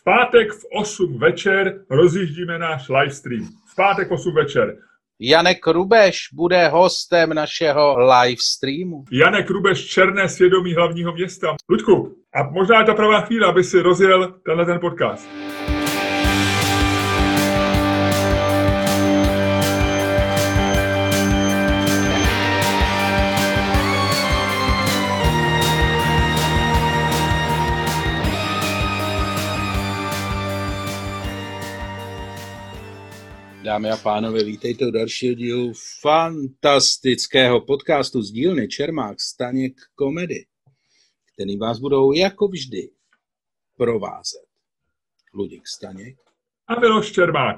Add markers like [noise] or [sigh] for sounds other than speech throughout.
V pátek v 8 večer rozjíždíme náš livestream. V pátek v 8 večer. Janek Rubeš bude hostem našeho livestreamu. Janek Rubeš, černé svědomí hlavního města. Ludku, a možná je ta pravá chvíle, aby si rozjel tenhle ten podcast. Dámy a pánové, vítejte u dalšího dílu fantastického podcastu z dílny Čermák Staněk Komedy, který vás budou jako vždy provázet Luděk Staněk a Miloš Čermák.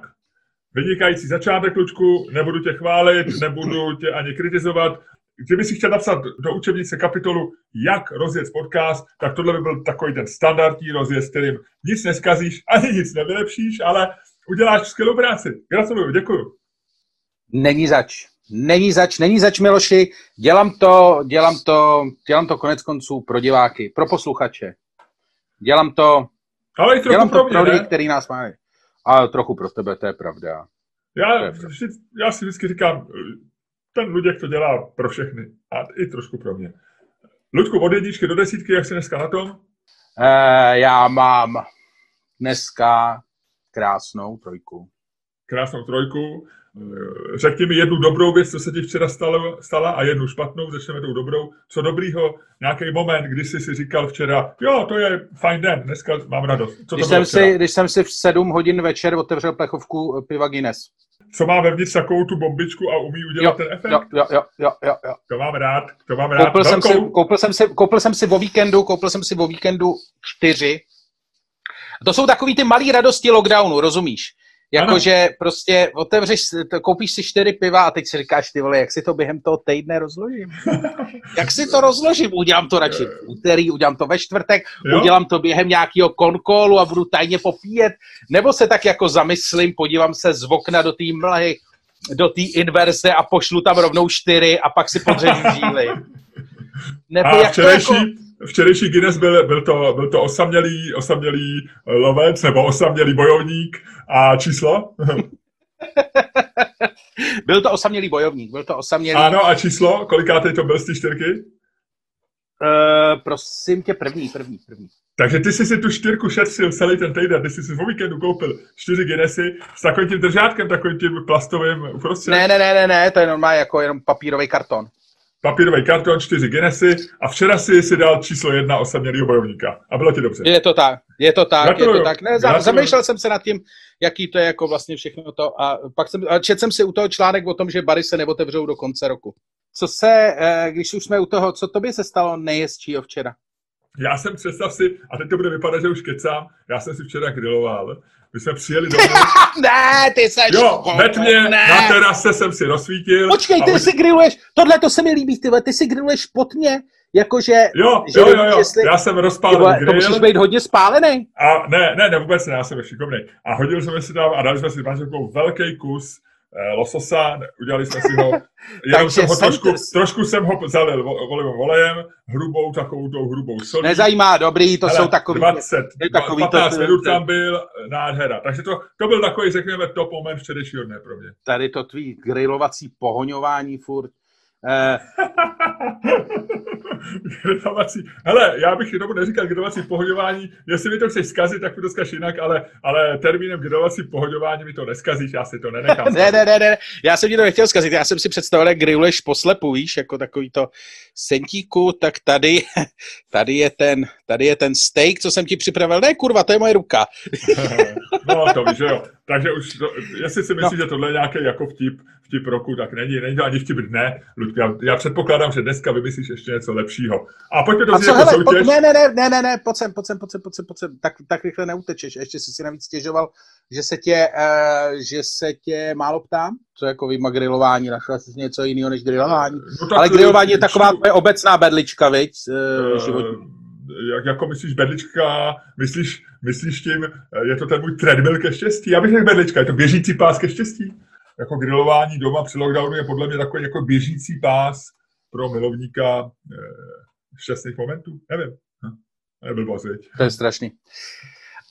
Vynikající začátek, Lučku, nebudu tě chválit, nebudu tě ani kritizovat. Kdyby si chtěl napsat do učebnice kapitolu, jak rozjet podcast, tak tohle by byl takový ten standardní rozjezd, kterým nic neskazíš, ani nic nevylepšíš, ale uděláš skvělou práci. Gratuluju, děkuju. Není zač. Není zač, není zač, Miloši. Dělám to, dělám to, dělám to konec konců pro diváky, pro posluchače. Dělám to, Ale i trochu dělám pro to mě, pro lidi, který nás mají. A trochu pro tebe, to je pravda. Já, To je pravda. vždy, já si vždycky říkám, ten Luděk to dělá pro všechny. A i trošku pro mě. Ludku, od jedničky do desítky, jak jsi dneska na tom? E, já mám dneska krásnou trojku. Krásnou trojku. Eh, Řekni mi jednu dobrou věc, co se ti včera stalo, stala a jednu špatnou. Začneme tou dobrou. Co dobrýho? Nějaký moment, kdy jsi si říkal včera, jo, to je fajn den, dneska mám radost. Co to Když jsem, včera? si, když jsem si v 7 hodin večer otevřel plechovku piva Guinness. Co má vevnitř takovou tu bombičku a umí udělat Jo, ten efekt? jo, jo, jo, jo, jo, jo. To mám rád, to mám rád. Koupil jsem, si, koupil, jsem si, koupil jsem si o víkendu, koupil jsem si o víkendu čtyři. To jsou takový ty malý radosti lockdownu, rozumíš? Jakože prostě otevřeš, to- koupíš si čtyři piva a teď si říkáš, ty vole, jak si to během toho týdne rozložím? [laughs] Jak si to rozložím? Udělám to radši v úterý, udělám to ve čtvrtek, Jo? udělám to během nějakého konkolu a budu tajně popíjet, nebo se tak jako zamyslím, podívám se z okna do té mlhy, do té inverze a pošlu tam rovnou čtyři a pak si podřežím díly. [laughs] Nebo A jak to včerejší, jako... včerejší Guinness byl, byl, to, byl to osamělý, osamělý lovec nebo osamělý bojovník a číslo? [laughs] Byl to osamělý bojovník, byl to osamělý... ano, a číslo? Kolikátej to byl z té čtyřky? Uh, prosím tě, první, první, první. Takže ty jsi si tu čtyřku šetřil celý ten týden, ty jsi si o víkendu koupil čtyři Guinnessy s takovým tím držátkem, takovým tím plastovým uprostřed. Ne, ne, ne, ne, ne, to je normálně jako jenom papírový karton. Papírový karton, čtyři Guinnessy a včera si si dal číslo jedna osamělého bojovníka. A bylo ti dobře. Je to tak, je to tak, je Gratuluju. to tak. Ne, za, zamýšlel jsem se nad tím, jaký to je jako vlastně všechno to. A pak jsem, a četl jsem si u toho článek o tom, že bary se neotevřou do konce roku. Co se, eh, když už jsme u toho, co tobě se stalo nejhezčího včera? Já jsem, představ si, a teď to bude vypadat, že už kecám, já jsem si včera griloval. My jsme přijeli domů. [laughs] ne, ty seš... Jo, ve tmě, ne. na terase jsem si rozsvítil. Počkej, ty si grilluješ, tohle to se mi líbí, ty, ty si grilluješ pod mě, jakože... Jo, že jo, jo, jo. jestli- Já jsem rozpálil vole, to grill. musíš být hodně spálený. A ne, ne, ne, vůbec ne, já jsem šikovný. A hodili jsme si tam a dali jsme si manželkou velký kus lososa, udělali jsme si ho, [laughs] jenom Takže jsem ho trošku, trošku jsem ho zalil vo- olivovým olejem, hrubou takovou tou hrubou solí. Nezajímá, dobrý, to Hele, jsou takový... 20, je takový to- 15 to- minut tam byl, eh, nádhera. Takže to, to byl takový, řekněme, top moment včerejšího dne pro mě. Tady to tvý grilovací pohoňování furt. Eh, [laughs] grilovací. Hele, já bych tomu neříkal grilovací pohodování. Jestli mi to chceš zkazit, tak mi to zkaž jinak, ale, ale termínem grilovací pohodování mi to neskazíš, já si to nenechám. [laughs] ne, ne, ne, ne, já jsem ti to nechtěl zkazit, já jsem si představil, jak grilluješ poslepu, víš, jako takový to sentíku, tak tady, [laughs] tady je ten, tady je ten steak, co jsem ti připravil. Ne, kurva, to je moje ruka. No, to víš, že jo. Takže už, to, jestli si myslíš, No. že tohle je nějaký jako vtip, vtip roku, tak není, není to ani vtip dne. Ludku, já, já předpokládám, že dneska vymyslíš ještě něco lepšího. A pojďme to co, jako hele, soutěž. po, ne, ne, ne, ne, ne, ne, pojď sem, pojď sem, pojď sem, pojď sem, pojď sem, tak, tak rychle neutečeš, ještě jsi si navíc stěžoval, že se tě, uh, že se tě málo ptám, co jako vyjma grilování, našla jsi něco jiného než grilování. No, tak, Ale grilování je eh, taková tvoje obecná bedlička, viď, Eh, uh, životní. jak, jako myslíš bedlička, myslíš, myslíš tím, eh, je to ten můj treadmill ke štěstí? Já bych řekl bedlička, je to běžící pás ke štěstí. Jako grilování doma při lockdownu je podle mě takový jako běžící pás pro milovníka eh, šťastných momentů. Nevím. Hm. Blbost? To je strašný.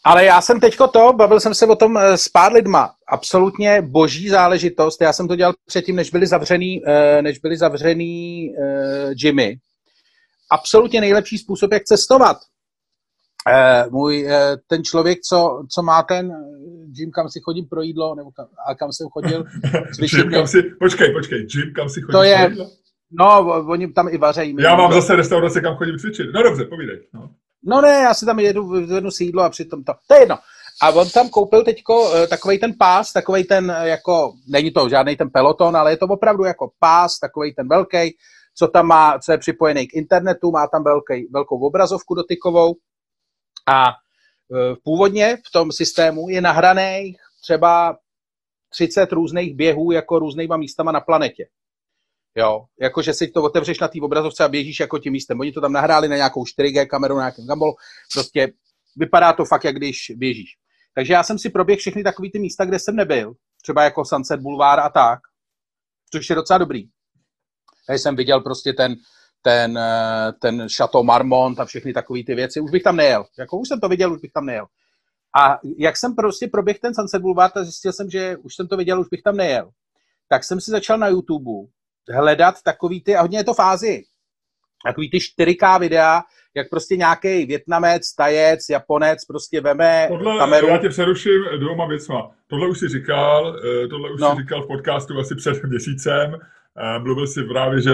Ale já jsem teďko to, bavil jsem se o tom eh, s pár lidma. Absolutně boží záležitost. Já jsem to dělal předtím, než byly zavřený, eh, než byly zavřený uh, gymy. Absolutně nejlepší způsob, jak cestovat. Můj, ten člověk, co, co má ten gym, kam si chodím pro jídlo, nebo kam, a kam jsem chodil. [laughs] gym, kam si, počkej, počkej, gym, kam si chodím to je, pro jídlo? No, oni tam i vařejí. Já mám zase restaurace, kam chodím cvičit. No dobře, povídej. No. No ne, já si tam jedu, vyvednu sídlo a přitom to. To je jedno. A on tam koupil teďko uh, takový ten pás, takový ten uh, jako, není to žádný ten peloton, ale je to opravdu jako pás, takový ten velký, co tam má, co je připojený k internetu, má tam velký, velkou obrazovku dotykovou a původně v tom systému je nahraných třeba 30 různých běhů jako různýma místama na planetě. Jo, jakože si to otevřeš na té obrazovce a běžíš jako tím místem. Oni to tam nahráli na nějakou 4G kameru, na nějakém gambolu. Prostě vypadá to fakt, jak když běžíš. Takže já jsem si proběhl všechny takové ty místa, kde jsem nebyl. Třeba jako Sunset Boulevard a tak. Což je docela dobrý. Já jsem viděl prostě ten, ten, eh, ten Chateau Marmont a všechny takové ty věci. Už bych tam nejel. Jako už jsem to viděl, už bych tam nejel. A jak jsem prostě proběhl ten Sunset Boulevard a zjistil jsem, že už jsem to viděl, už bych tam nejel, tak jsem si začal na YouTube hledat takový ty, a hodně je to fázi, takový ty 4K videa, jak prostě nějaký Větnamec, Tajec, Japonec prostě veme tohle, kameru. Já tě přeruším dvouma věcma. Tohle už si říkal, eh, tohle už no. si říkal v podcastu asi před měsícem mluvil si právě, že,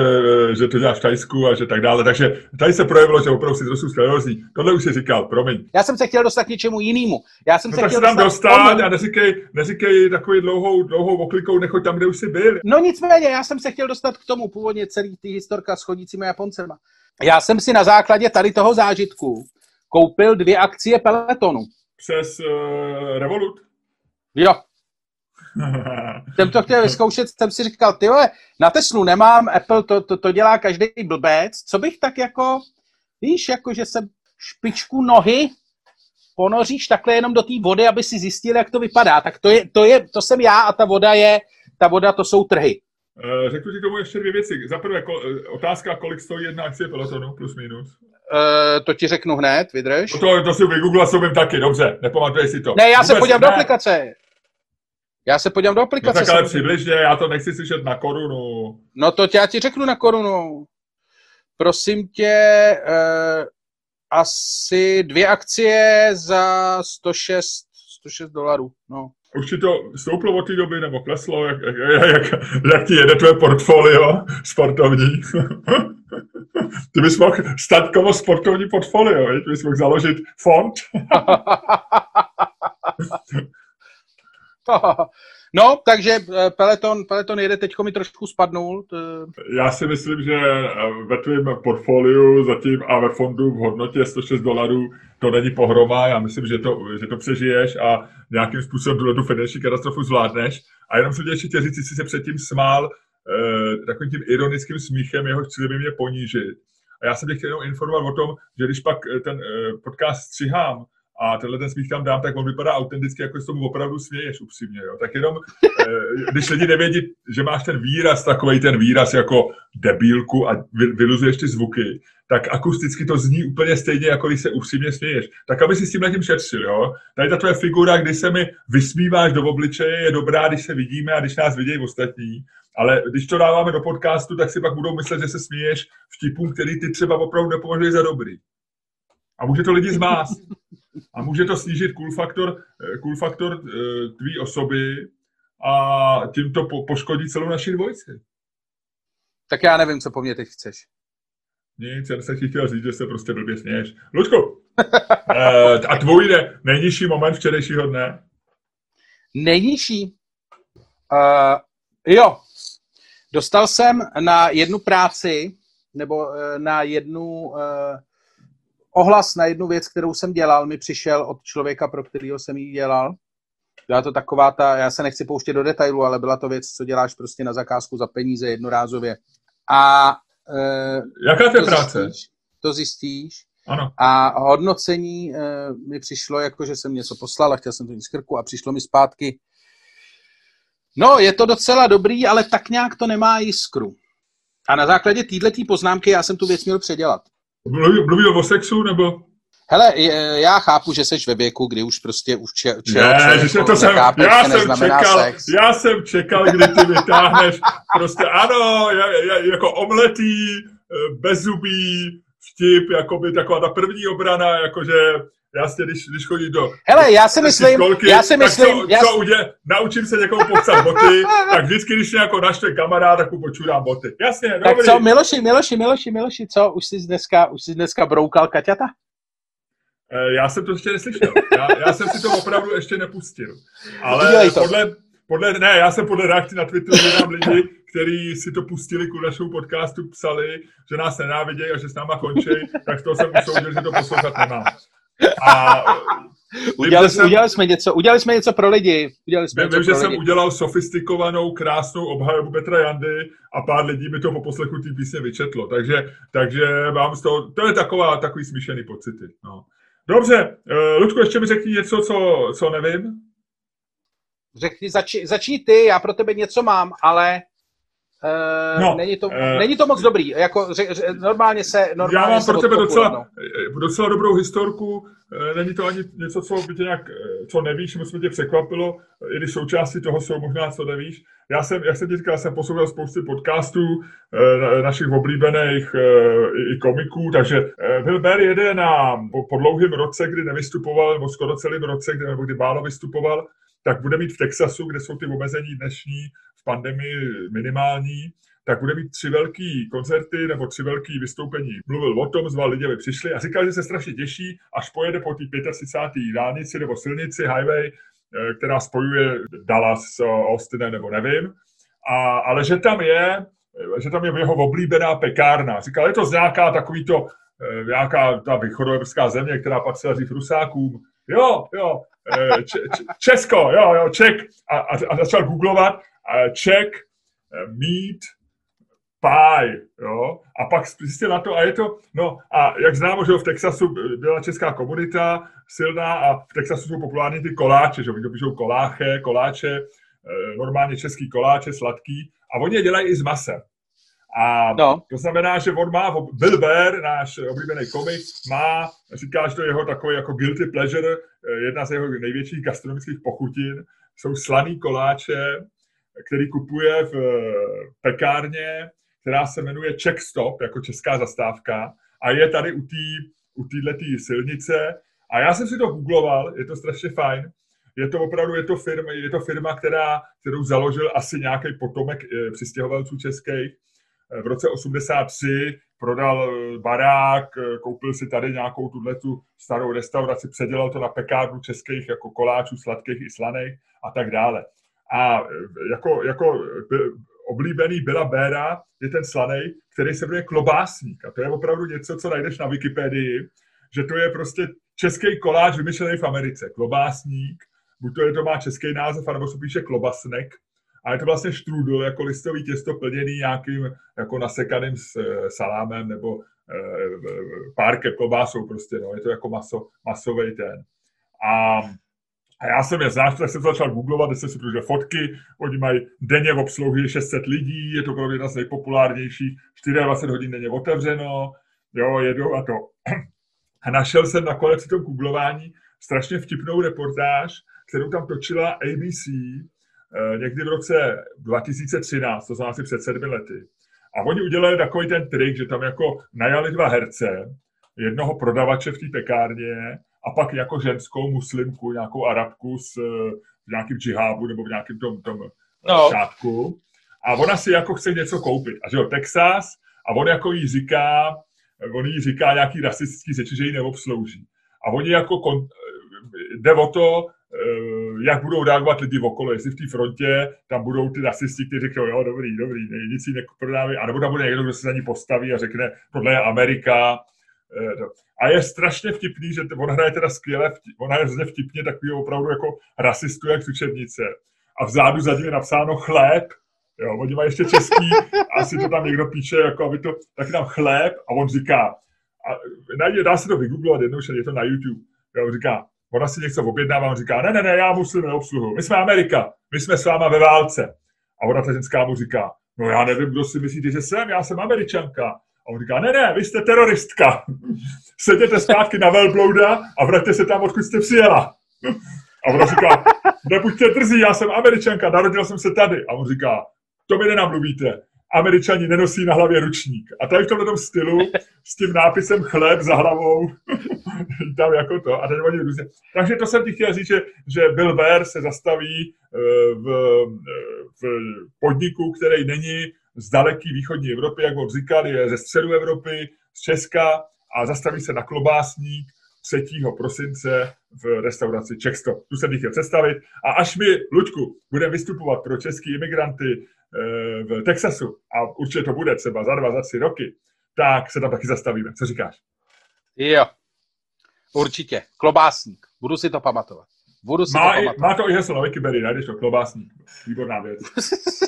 že to děláš v Tajsku a že tak dále. Takže tady se projevilo, že opravdu si trošku sklerozní. Tohle už si říkal, promiň. Já jsem se chtěl dostat k něčemu jinému. Já jsem no se tak chtěl se tam dostat, dostat a neříkej, neříkej takový dlouhou, dlouhou oklikou, nechoď tam, kde už jsi byl. No nicméně, já jsem se chtěl dostat k tomu původně celý ty historka s chodícími Japoncema. Já jsem si na základě tady toho zážitku koupil dvě akcie Peletonu. Přes uh, Revolut? Jo, jsem to chtěl vyzkoušet, jsem si říkal, ty na Teslu nemám, Apple to, to, to dělá každý blbec, co bych tak jako, víš, jako že se špičku nohy ponoříš takhle jenom do té vody, aby si zjistil, jak to vypadá. Tak to, je, to, je, to jsem já a ta voda je, ta voda to jsou trhy. Uh, řeknu ti tomu ještě dvě věci. Za prvé, eh, otázka, kolik stojí jedna akcie pelotonu, plus minus. Uh, to ti řeknu hned, vydrž. To, to si vygooglil sobě taky, dobře, nepamatuješ si to. Ne, já Vůbec se podívám ne. do aplikace. Já se podívám do aplikace. No tak ale přibližně, já to nechci slyšet na korunu. No to já ti řeknu na korunu. Prosím tě, uh, asi dvě akcie za 106, 106 dolarů. No. Už ti to stouplo od té doby, nebo kleslo? Jak, jak, jak, jak ti jede tvoje portfolio sportovní? [laughs] Ty bys mohl stát komu sportovní portfolio, Ty bys mohl založit fond. [laughs] [laughs] No, takže eh, Peloton, Peloton jede, teďko mi trošku spadnul. Já si myslím, že eh, ve tvém portfoliu zatím a ve fondu v hodnotě 106 dolarů to není pohroma. Já myslím, že to, že to přežiješ a nějakým způsobem tu finanční katastrofu zvládneš. A jenom chci ještě říct, jsi se předtím smál eh, takovým tím ironickým smíchem, jeho cílem mě ponížit. A já jsem tě chtěl jenom informovat o tom, že když pak eh, ten eh, podcast střihám, a tenhle ten smích tam dám, tak on vypadá autenticky, jako se tomu opravdu směješ upřímně. Jo. Tak jenom, eh, když lidi nevědí, že máš ten výraz, takový ten výraz jako debílku a vyluzuješ ty zvuky, tak akusticky to zní úplně stejně, jako když se upřímně směješ. Tak aby si s tím tím šetřil. Jo. Tady ta tvoje figura, kdy se mi vysmíváš do obličeje, je dobrá, když se vidíme a když nás vidějí ostatní. Ale když to dáváme do podcastu, tak si pak budou myslet, že se směješ vtipům, který ty třeba opravdu nepovažuješ za dobrý. A může to lidi zmást. A může to snížit cool faktor, eh, cool faktor eh, tvý osoby a tím to po, poškodí celou naši dvojici. Tak já nevím, co po mně teď chceš. Nic, já jsem ti chtěl říct, že se prostě blbě směješ. Lučku, [laughs] eh, a tvůj ne, nejnižší moment včerejšího dne? Nejnižší? Uh, jo, dostal jsem na jednu práci, nebo na jednu ohlas na jednu věc, kterou jsem dělal, mi přišel od člověka, pro kterého jsem ji dělal. Byla to taková ta, já se nechci pouštět do detailu, ale byla to věc, co děláš prostě na zakázku za peníze jednorázově. A e, Jaká to je práce? Zjistíš, to zjistíš. Ano. A hodnocení e, mi přišlo, jako že jsem něco poslal a chtěl jsem to z krku a přišlo mi zpátky. No, je to docela dobrý, ale tak nějak to nemá jiskru. A na základě této poznámky já jsem tu věc měl předělat. Mluví, mluví o sexu, nebo? Hele, já chápu, že jsi ve věku, kdy už prostě už če, če, ne, že to jsem, já jsem čekal, sex. já jsem čekal, kdy ty vytáhneš prostě ano, jako omletý, eh, bezzubý, vtip, jako by taková ta první obrana, jakože jasně, když, když chodí do... Hele, já si myslím, školky, já si myslím... Co, já... co udě, naučím se někomu popsat boty, tak vždycky, když mě jako naštve kamarád, tak mu boty. Jasně, tak dobrý. co, Miloši, Miloši, Miloši, Miloši, co, už jsi dneska, už jsi dneska broukal Kaťata? Eh, já jsem to ještě neslyšel. Já, já jsem si to opravdu ještě nepustil. Ale podle, podle, ne, já jsem podle reakcí na Twitteru, že nám lidi, kteří si to pustili ku našemu podcastu, psali, že nás nenávidějí a že s náma končí, tak to jsem usoudil, že to poslouchat nemám. A [laughs] udělali, jsem, udělali, jsme něco, udělali jsme něco pro lidi. Udělali jsme vím, něco že pro jsem lidi. udělal sofistikovanou, krásnou obhajobu Petra Jandy a pár lidí mi to po poslechu té písně vyčetlo. Takže, takže mám z toho, to je taková, takový smíšený pocity. No. Dobře, uh, Ludku, ještě mi řekni něco, co, co nevím. Řekni, zači, začni ty, já pro tebe něco mám, ale Uh, no, není, to, uh, není to moc dobrý. Jako, ře, ře, normálně se normálně Já mám se pro tebe docela, no. docela dobrou historku. Není to ani něco, co by tě nějak, co nevíš, musím tě překvapilo, i když součástí toho jsou možná, co nevíš. Já jsem, jak jsem ti říkal, jsem poslouchal spousty podcastů našich oblíbených i komiků, takže Bill Bear jede na, po, po dlouhém roce, kdy nevystupoval, nebo skoro celým roce, kdy, nebo kdy málo vystupoval, tak bude mít v Texasu, kde jsou ty omezení dnešní, pandemii minimální, tak bude mít tři velký koncerty nebo tři velký vystoupení. Mluvil o tom, zval lidi, aby přišli a říkal, že se strašně těší, až pojede po té 35. dálnici nebo silnici, highway, eh, která spojuje Dallas s Austinem nebo nevím, a, ale že tam je, že tam je jeho oblíbená pekárna. Říkal, je to z nějaká takový to, eh, nějaká ta východoevropská země, která patřila dřív Rusákům. Jo, jo, eh, č, Česko, jo, jo, Ček. A, a, a začal googlovat Eh, meat pie, jo, a pak zjistil na to, a je to, no a jak známo, že v Texasu byla česká komunita silná a v Texasu jsou populární ty koláče, že oni píšou koláche, koláče, eh, normálně český koláče, sladký, a oni je dělají i s masem. A no. to znamená, že on má, Bill Bear, náš oblíbený komik, má, říká, že to je jeho takový jako guilty pleasure, eh, jedna z jeho největších gastronomických pochutin, jsou slaný koláče, který kupuje v eh, pekárně, která se jmenuje Check Stop, jako česká zastávka, a je tady u té u této silnice. A já jsem si to googloval, je to strašně fajn. Je to opravdu, je to firma, je to firma která, kterou založil asi nějaký potomek e, přistěhovalců českých. Eh, v roce 83 prodal barák, koupil si tady nějakou tuhle tu starou restauraci, předělal to na pekárnu českých jako koláčů, sladkých i slaných a tak dále. A jako, jako oblíbený Byla Béra je ten slanej, který se jmenuje klobásník. A to je opravdu něco, co najdeš na Wikipedii, že to je prostě český koláč vymyšlený v Americe. Klobásník, buď to je to má český název, anebo se píše klobasnek. A je to vlastně štrůdl, jako listový těsto plněný nějakým jako nasekaným s eh, salámem nebo párkem klobásou prostě, no. je to jako maso, masový ten. A a já jsem je znáš, tak jsem začal googlovat, jsem si protože fotky, oni mají denně v obsluhy 600 lidí, je to pro jedna z nejpopulárnějších, 24 hodin denně otevřeno, jo, jedu a to. [clears throat] A našel jsem nakonec v tom googlování strašně vtipnou reportáž, kterou tam točila ABC eh, někdy v roce 2013, to znamená asi před sedmi lety. A oni udělali takový ten trik, že tam jako najali dva herce, jednoho prodavače v té pekárně a pak jako ženskou muslimku, nějakou arabku s, v nějakým džihábu nebo v nějakém tom, tom eh, no. šátku. A ona si jako chce něco koupit. A že jo, Texas, a on jako jí říká, on jí říká nějaký rasistický řeči, že ji neobslouží. A oni jako kon, eh, jde o to, eh, jak budou reagovat lidi okolo, jestli v té frontě tam budou ty rasisti, kteří řeknou, jo, dobrý, dobrý, nic jí neprodávají, anebo tam bude někdo, kdo se za ní postaví a řekne, tohle je Amerika, a je strašně vtipný, že on hraje teda skvěle, on hraje hrozně vtipně takový opravdu jako rasistu, jak z učebnice. A vzadu za je napsáno chléb, jo, oni mají ještě český, asi to tam někdo píše, jako aby to, tak tam chléb a on říká, a najde, dá se to vygooglovat jednou, je to na YouTube, jo, říká, ona si něco objednává, on říká, ne, ne, ne, já musím neobsluhu, my jsme Amerika, my jsme s váma ve válce. A ona ta ženská mu říká, no já nevím, kdo si myslíte, že jsem, já jsem Američanka. A on říká, ne, ne, vy jste teroristka. [laughs] Seděte zpátky na velblouda a vraťte se tam, odkud jste přijela. A on říká, nebuďte drzí, já jsem američanka, narodil jsem se tady. A on říká, to mi nenamluvíte. Američani nenosí na hlavě ručník. A tady v tomhle stylu s tím nápisem chléb za hlavou [laughs] tam jako to. A teď oni různě. Takže to jsem ti chtěl říct, že, že Bill Bear se zastaví eh, v, v podniku, který není z daleký východní Evropy, jak on říkal, je ze středu Evropy, z Česka a zastaví se na klobásník 3. prosince v restauraci Čexto. Tu jsem chtěl představit. A až mi, Luďku, budeme vystupovat pro český imigranty eh, v Texasu, a určitě to bude třeba za dva, za tři roky, tak se tam taky zastavíme. Co říkáš? Jo, určitě. Klobásník. Budu si to pamatovat. Budu si má, to i, pamatovat. má to i heslo na Wikipedii, najdeš to, klobásník. Výborná věc. [laughs]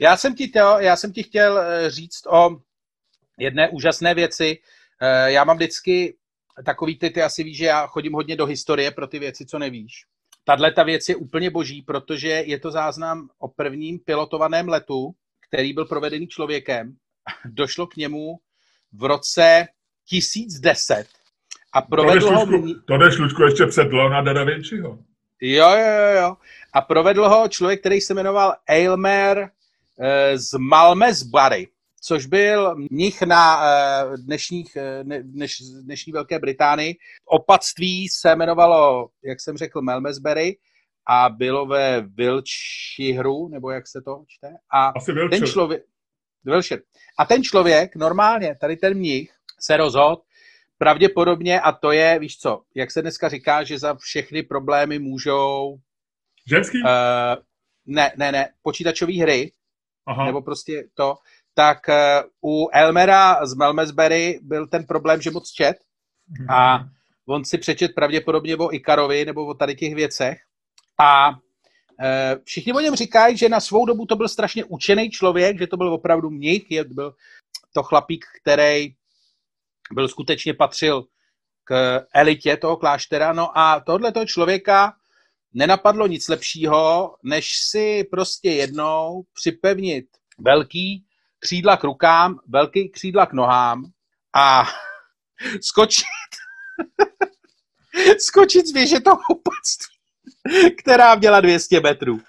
já, jsem ti to, já jsem ti chtěl eh, říct o jedné úžasné věci. Eh, já mám vždycky takový ty, ty asi víš, že já chodím hodně do historie pro ty věci, co nevíš. Tahle ta věc je úplně boží, protože je to záznam o prvním pilotovaném letu, který byl provedený člověkem. [laughs] Došlo k němu v roce 1010 a provedl ho... To Lučku, ještě před Leonarda da Vinciho. Jo, jo, jo. A provedl ho člověk, který se jmenoval Aylmer eh, z Malmesbury, což byl mnich na eh, dnešních, eh, dneš, dnešní Velké Británii. Opatství se jmenovalo, jak jsem řekl, Malmesbury a bylo ve Wiltshireu, nebo jak se to čte. A Asi ten člověk, Wiltshire. A ten člověk, normálně, tady ten mnich, se rozhodl, pravděpodobně, a to je, víš co, jak se dneska říká, že za všechny problémy můžou... Ženský? Uh, ne, ne, ne, počítačové hry, Aha. nebo prostě to, tak uh, u Elmera z Melmesbury byl ten problém, že moc čet. A on si přečet pravděpodobně o Ikarovi nebo o tady těch věcech. A uh, všichni o něm říkají, že na svou dobu to byl strašně učený člověk, že to byl opravdu mnich, je, byl to chlapík, který byl skutečně patřil k elitě toho kláštera. No a tohle toho člověka nenapadlo nic lepšího, než si prostě jednou připevnit velký křídla k rukám, velký křídla k nohám a [laughs] skočit [laughs] skočit z věže toho opatství, která měla 200 metrů. [laughs]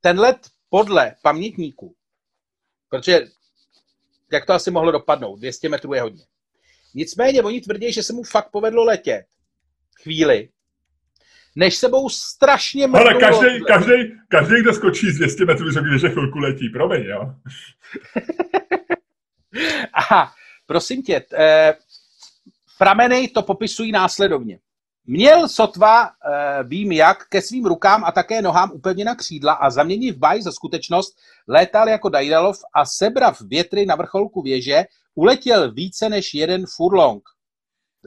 Ten let podle pamětníků, protože jak to asi mohlo dopadnout, 200 metrů je hodně. Nicméně oni tvrdí, že se mu fakt povedlo letět chvíli, než sebou strašně mrdou... Ale každý, každý, každý, kdo skočí z 200 metrů, řekne, že chvilku letí. Promiň, jo? [laughs] Aha, prosím tě, eh, prameny to popisují následovně. Měl sotva, eh, vím jak, ke svým rukám a také nohám upevněna křídla a zaměnit v báj za skutečnost, létal jako Daidalov a sebrav větry na vrcholku věže, uletěl více než jeden furlong,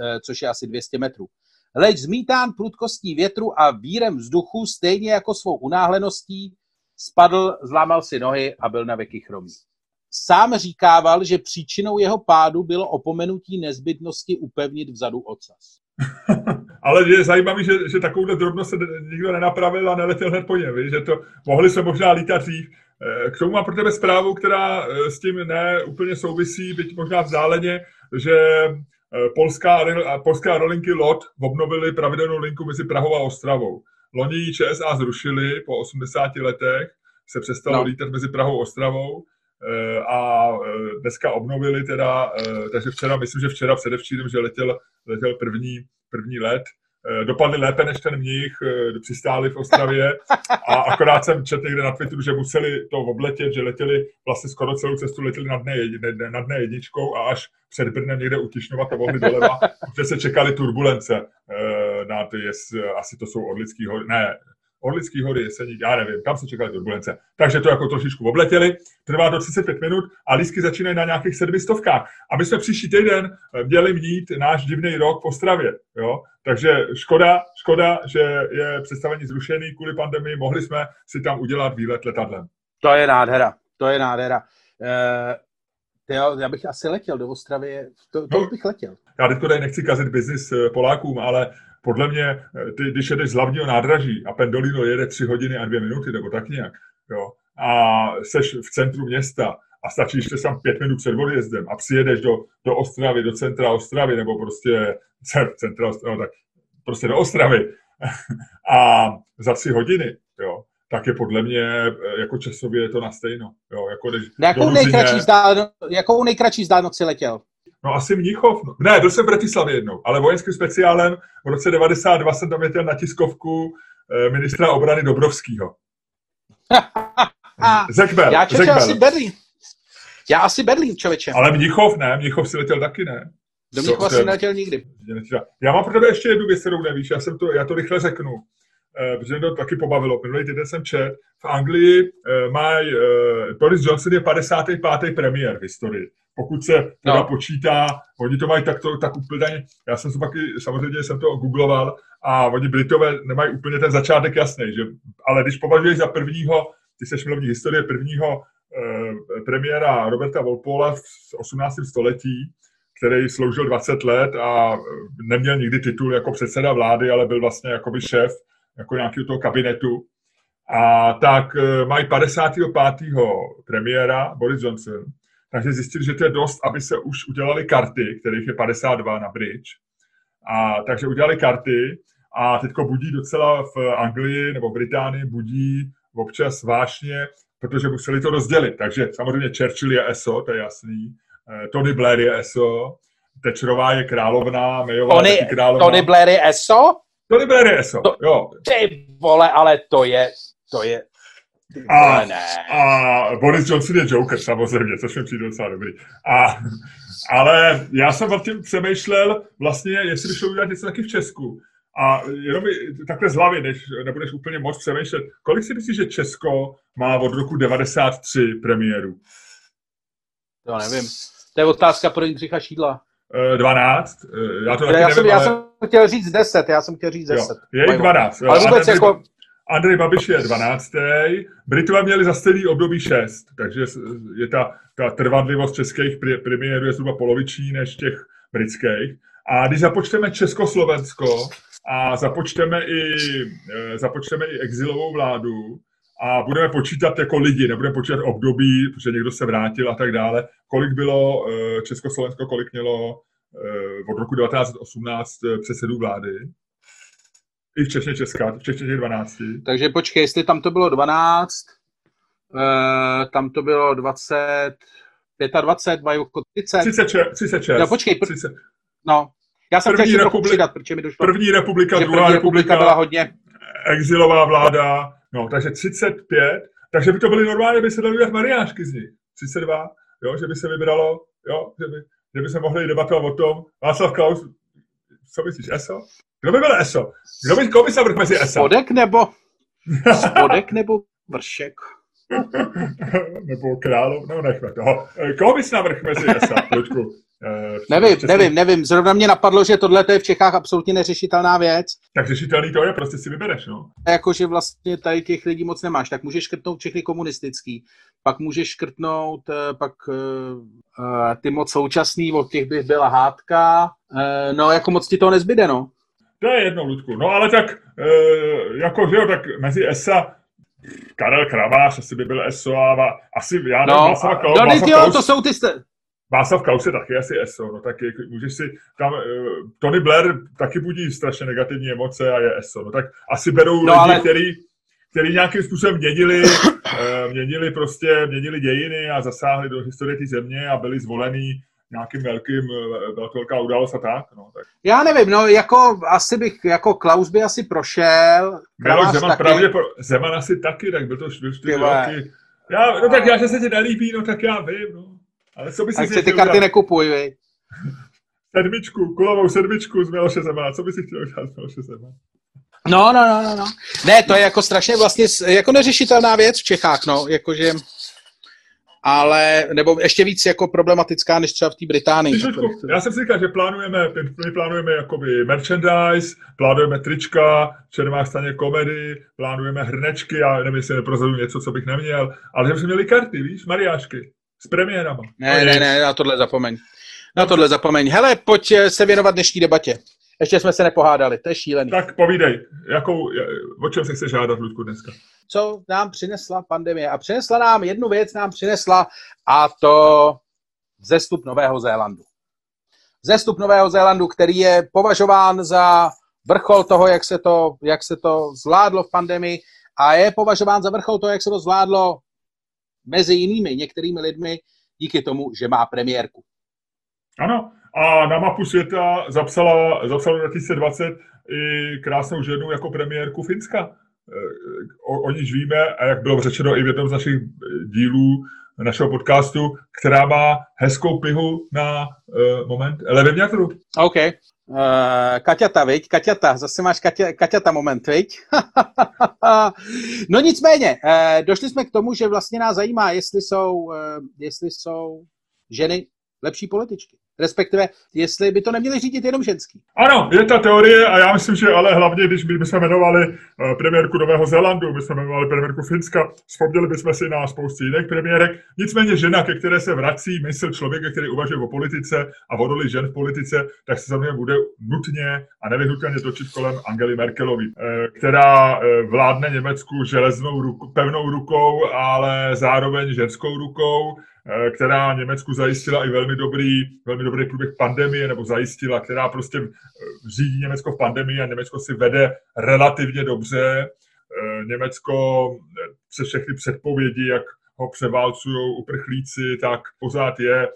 eh, což je asi 200 metrů. Leč zmítán prudkostí větru a vírem vzduchu, stejně jako svou unáhleností, spadl, zlámal si nohy a byl na veky chromý. Sám říkával, že příčinou jeho pádu bylo opomenutí nezbytnosti upevnit vzadu ocas. [laughs] Ale je zajímavé, že, že takovou drobnost se nikdo nenapravil a neletěl hned po něm, že to mohli se možná lítat dřív. Eh, k tomu mám pro tebe zprávu, která eh, s tím ne úplně souvisí, byť možná vzdáleně, že polská, polská rolinky LOT obnovili pravidelnou linku mezi Prahou a Ostravou. Loni ji ČSA zrušili po 80 letech, se přestalo no. lítat mezi Prahou a Ostravou a dneska obnovili teda, takže včera, myslím, že včera předevčírem, že letěl, letěl první, první let, dopadli lépe než ten mních, přistáli v Ostravě. A akorát jsem četl někde na Twitteru, že museli to obletět, že letěli vlastně skoro celou cestu letěli na dne, ne, na dne jedničkou a až před Brnem někde u Tišnova to mohli doleva, protože se čekali turbulence na ty, asi to jsou orlický hory, ne, Orlický hory, Jeseník, já nevím, kam se čekaly turbulence. Takže to jako trošičku obletěli, trvá do 35 minut a lísky začínají na nějakých sedmistovkách. A my jsme příští týden eh, měli mít náš divný rok po Stravě. Jo? Takže škoda, škoda, že je představení zrušený kvůli pandemii, mohli jsme si tam udělat výlet letadlem. To je nádhera, to je nádhera. Uh... Jo, já bych asi letěl do Ostravy, to, to no, bych letěl. Já teď tady nechci kazit biznis eh, Polákům, ale podle mě, eh, ty, když jedeš z hlavního nádraží a Pendolino jede tři hodiny a dvě minuty, nebo tak nějak, jo, a seš v centru města a stačí, když jsi tam pět minut před odjezdem a přijedeš do, do Ostravy, do centra Ostravy, nebo prostě [laughs] centra Ostravy, no tak prostě do Ostravy [laughs] a za tři hodiny, jo, tak je podle mě jako časově je to na stejno. Jo, jako když Na jakou, nejkratší vzdálen, jakou nejkratší vzdálenost si letěl? No asi Mnichov. No. Ne, byl jsem v Bratislavě jednou, ale vojenským speciálem v roce 92 jsem tam jetěl na tiskovku eh, ministra obrany Dobrovského. Zekbel. [laughs] Já čekal asi Berlín. Já asi Berlín, člověče. Ale Mnichov ne, Mnichov si letěl taky ne. Do Mnichova si neletěl nikdy. Já mám pro tebe ještě jednu věc, kterou nevíš, já, jsem to, já to rychle řeknu, eh, protože mě to taky pobavilo. Minulý týden jsem čet, v Anglii uh, má, uh, Boris Johnson je 55. premiér v historii. Pokud se teda no. počítá, oni to mají takto, tak úplně, já jsem to taky, samozřejmě jsem to googloval, a oni Britové nemají úplně ten začátek jasný, že, ale když považuješ za prvního, ty seš milovní historie prvního eh, premiéra Roberta Walpola v 18. století, který sloužil 20 let a neměl nikdy titul jako předseda vlády, ale byl vlastně jakoby šéf jako nějakého toho kabinetu. A tak e, mají 55. premiéra Boris Johnson, takže zjistili, že to je dost, aby se už udělali karty, kterých je 52 na bridge. A, takže udělali karty a teďko budí docela v Anglii nebo Británii budí občas vášně, protože museli to rozdělit. Takže samozřejmě Churchill je ESO, to je jasný, Eh, Tony Blair je ESO, Tečerová je královna, Mayová Tony, je královna. Tony Blair je ESO? Tony Blair je ESO, to, jo. Ty vole, ale to je, to je, a, ne. a Boris Johnson je Joker samozřejmě, což mi přijde docela dobrý. A, ale já jsem nad tím přemýšlel vlastně, jestli by šlo udělat něco taky v Česku. A jenom takhle z hlavy, než nebudeš úplně moc přemýšlet, kolik si myslíš, že Česko má od roku 93 premiéru? To nevím. To je otázka pro Jindřicha Šídla. 12. Eh, eh, já to já, nevím, jsem, ale... já jsem chtěl říct 10, já jsem chtěl říct 10. Jo, je jich 12. Ale vůbec jako... Andrej Babiš je 12. Britové měli za stejný období 6, takže je ta, ta trvadlivost českých premiérů je zhruba poloviční než těch britských. A když započteme Československo a započteme i, eh, započteme i exilovou vládu, a budeme počítat jako lidi, nebudeme počítat období, protože někdo se vrátil a tak dále, kolik bylo eh, Československo, kolik mělo eh, od roku 1918 eh, předsedů vlády. I včetně Česka, včetně těch 12. Takže počkej, jestli tam to bylo 12, tam to bylo 20, 25, mají jako 30. 36. 36. No počkej, pr- 30. no. Já jsem první chtěl republi- přidat, protože mi došlo. První republika, druhá první republika, byla hodně. Exilová vláda, No, takže 35, takže by to byly normálně, by se dali udělat mariášky z nich. 32, jo, že by se vybralo, jo, že by, že by se mohli debatovat o tom, Václav Klaus, co myslíš, ESO? Kdo by byl ESO? Kdo by, koho by se mezi ESO? Spodek nebo, spodek nebo vršek? [laughs] nebo králov, no nechme toho. Koho bys navrh mezi ESA, Luďku? Uh, nevím, přesně... nevím, nevím. Zrovna mě napadlo, že tohle je v Čechách absolutně neřešitelná věc. Tak řešitelný to je, prostě si vybereš, no. Jakože vlastně tady těch lidí moc nemáš, tak můžeš škrtnout všechny komunistický, pak můžeš škrtnout uh, pak uh, ty moc současný, od těch by byla hádka, uh, no jako moc ti toho nezbyde, no. To je jedno, Ludku. No ale tak, uh, jako, že jo, tak mezi ESA Karel Kravář asi by byl ESO a asi já nevím, no, Václav Klaus. No, jo, to jsou ty, Václav Klaus je taky asi ESO, no tak můžeš si tam, uh, Tony Blair taky budí strašně negativní emoce a je ESO, no tak asi berou no, lidi, ale... který, který nějakým způsobem měnili, uh, měnili prostě, měnili dějiny a zasáhli do historie té země a byli zvolení nějakým velkým, eh, velká událost a tak, no, tak. Já nevím, no, jako asi bych, jako Klaus by asi prošel. Miloš Zeman taky. pravdě, Zeman asi taky, tak byl to čtyři roky. Já, no tak já, že se ti nelíbí, no tak já vím, no. Ale co by si si ty karty udělat? nekupuj, vej. [laughs] Sedmičku, kulovou sedmičku z Miloše Zemana. Co by si chtěl udělat z Miloše Zemana? No, no, no, no, no. Ne, to je jako strašně vlastně jako neřešitelná věc v Čechách, no, jakože ale, nebo ještě víc jako problematická než třeba v té Británii. já jsem si říkal, že plánujeme, my plánujeme jakoby merchandise, plánujeme trička, černá staně komedy, plánujeme hrnečky, já nevím, jestli neprozadu něco, co bych neměl, ale že jsme měli karty, víš, mariášky. S premiérama. Ne, ne, ne, na tohle zapomeň. Na tohle zapomeň. Hele, pojď se věnovat dnešní debatě. Ještě jsme se nepohádali, to je šílený. Tak povídej, jakou, o čem se chce žádat, Ludku, dneska? Co nám přinesla pandemie? A přinesla nám, jednu věc nám přinesla, a to zestup Nového Zélandu. Zestup Nového Zélandu, který je považován za vrchol toho, jak se to, jak se to zvládlo v pandemii a je považován za vrchol toho, jak se to zvládlo mezi jinými některými lidmi díky tomu, že má premiérku. Ano, a na mapu světa zapsala, zapsala 2020 i krásnou ženu jako premiérku Finska. O, o níž víme, a jak bylo řečeno i v jednom z našich dílů našeho podcastu, která má hezkou pihu na uh, moment Leveňatru. OK. Uh, Kaťata, viď? Kaťata, zase máš Kaťa, Kaťata moment, viď? [laughs] no nicméně, uh, došli jsme k tomu, že vlastně nás zajímá, jestli jsou, uh, jestli jsou ženy lepší političky. Respektive, jestli by to neměli řídit jenom ženský. Ano, je ta teorie a já myslím, že ale hlavně, když by jsme jmenovali uh, premiérku Nového Zélandu, by jsme jmenovali premiérku Finska, vzpomněli bychom si na spousty jiných premiérek. Nicméně žena, ke které se vrací mysl člověka, který uvažuje o politice a o roli žen v politice, tak se samozřejmě bude nutně a nevyhnutelně točit kolem Angely Merkelové, uh, která uh, vládne Německu železnou ruku, pevnou rukou, ale zároveň ženskou rukou Eh, která Německu zajistila i velmi dobrý, velmi dobrý průběh pandemie, nebo zajistila, která prostě eh, řídí Německo v pandemii a Německo si vede relativně dobře. Eh, Německo se všechny předpovědi, jak ho převálcují uprchlíci, tak pořád je